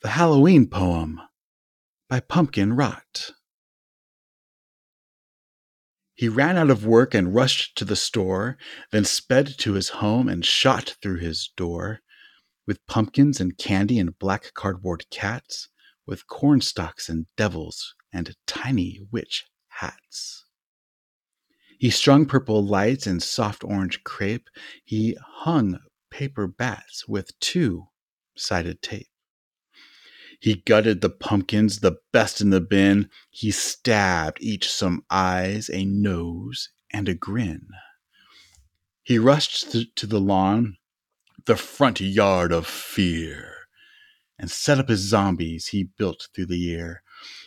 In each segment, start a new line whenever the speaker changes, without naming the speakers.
The Halloween Poem by Pumpkin Rot. He ran out of work and rushed to the store, then sped to his home and shot through his door, with pumpkins and candy and black cardboard cats, with cornstalks and devils and tiny witch hats. He strung purple lights and soft orange crepe. He hung paper bats with two sided tape. He gutted the pumpkins, the best in the bin. He stabbed each some eyes, a nose, and a grin. He rushed to the lawn, the front yard of fear, and set up his zombies he built through the year.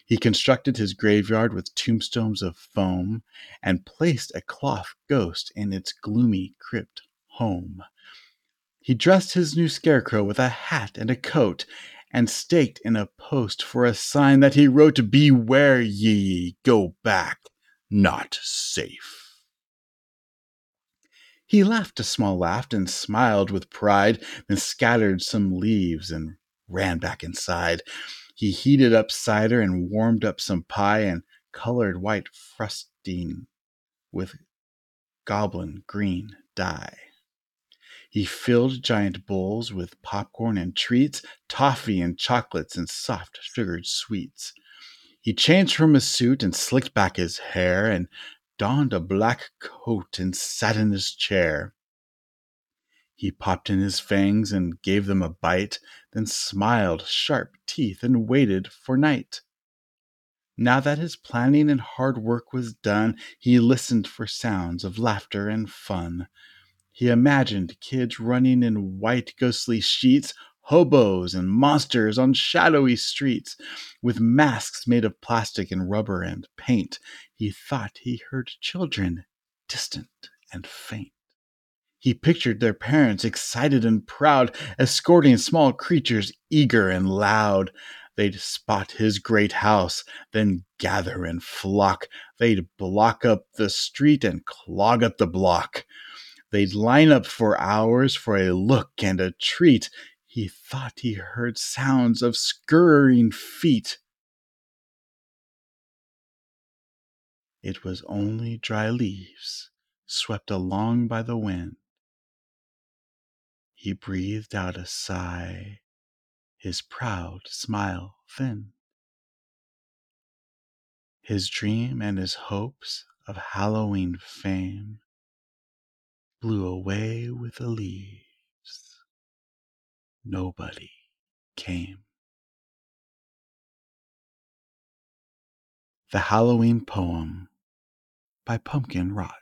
He constructed his graveyard with tombstones of foam and placed a cloth ghost in its gloomy crypt home. He dressed his new scarecrow with a hat and a coat and staked in a post for a sign that he wrote, Beware ye, go back, not safe. He laughed a small laugh and smiled with pride, then scattered some leaves and ran back inside. He heated up cider and warmed up some pie and colored white frosting with goblin green dye. He filled giant bowls with popcorn and treats, toffee and chocolates and soft sugared sweets. He changed from his suit and slicked back his hair and donned a black coat and sat in his chair. He popped in his fangs and gave them a bite, then smiled sharp teeth and waited for night. Now that his planning and hard work was done, he listened for sounds of laughter and fun. He imagined kids running in white ghostly sheets, hobos and monsters on shadowy streets, with masks made of plastic and rubber and paint. He thought he heard children, distant and faint. He pictured their parents excited and proud, escorting small creatures eager and loud. They'd spot his great house, then gather and flock. They'd block up the street and clog up the block. They'd line up for hours for a look and a treat. He thought he heard sounds of scurrying feet. It was only dry leaves swept along by the wind. He breathed out a sigh, his proud smile thin. His dream and his hopes of Halloween fame blew away with the leaves. Nobody came. The Halloween Poem by Pumpkin Rot.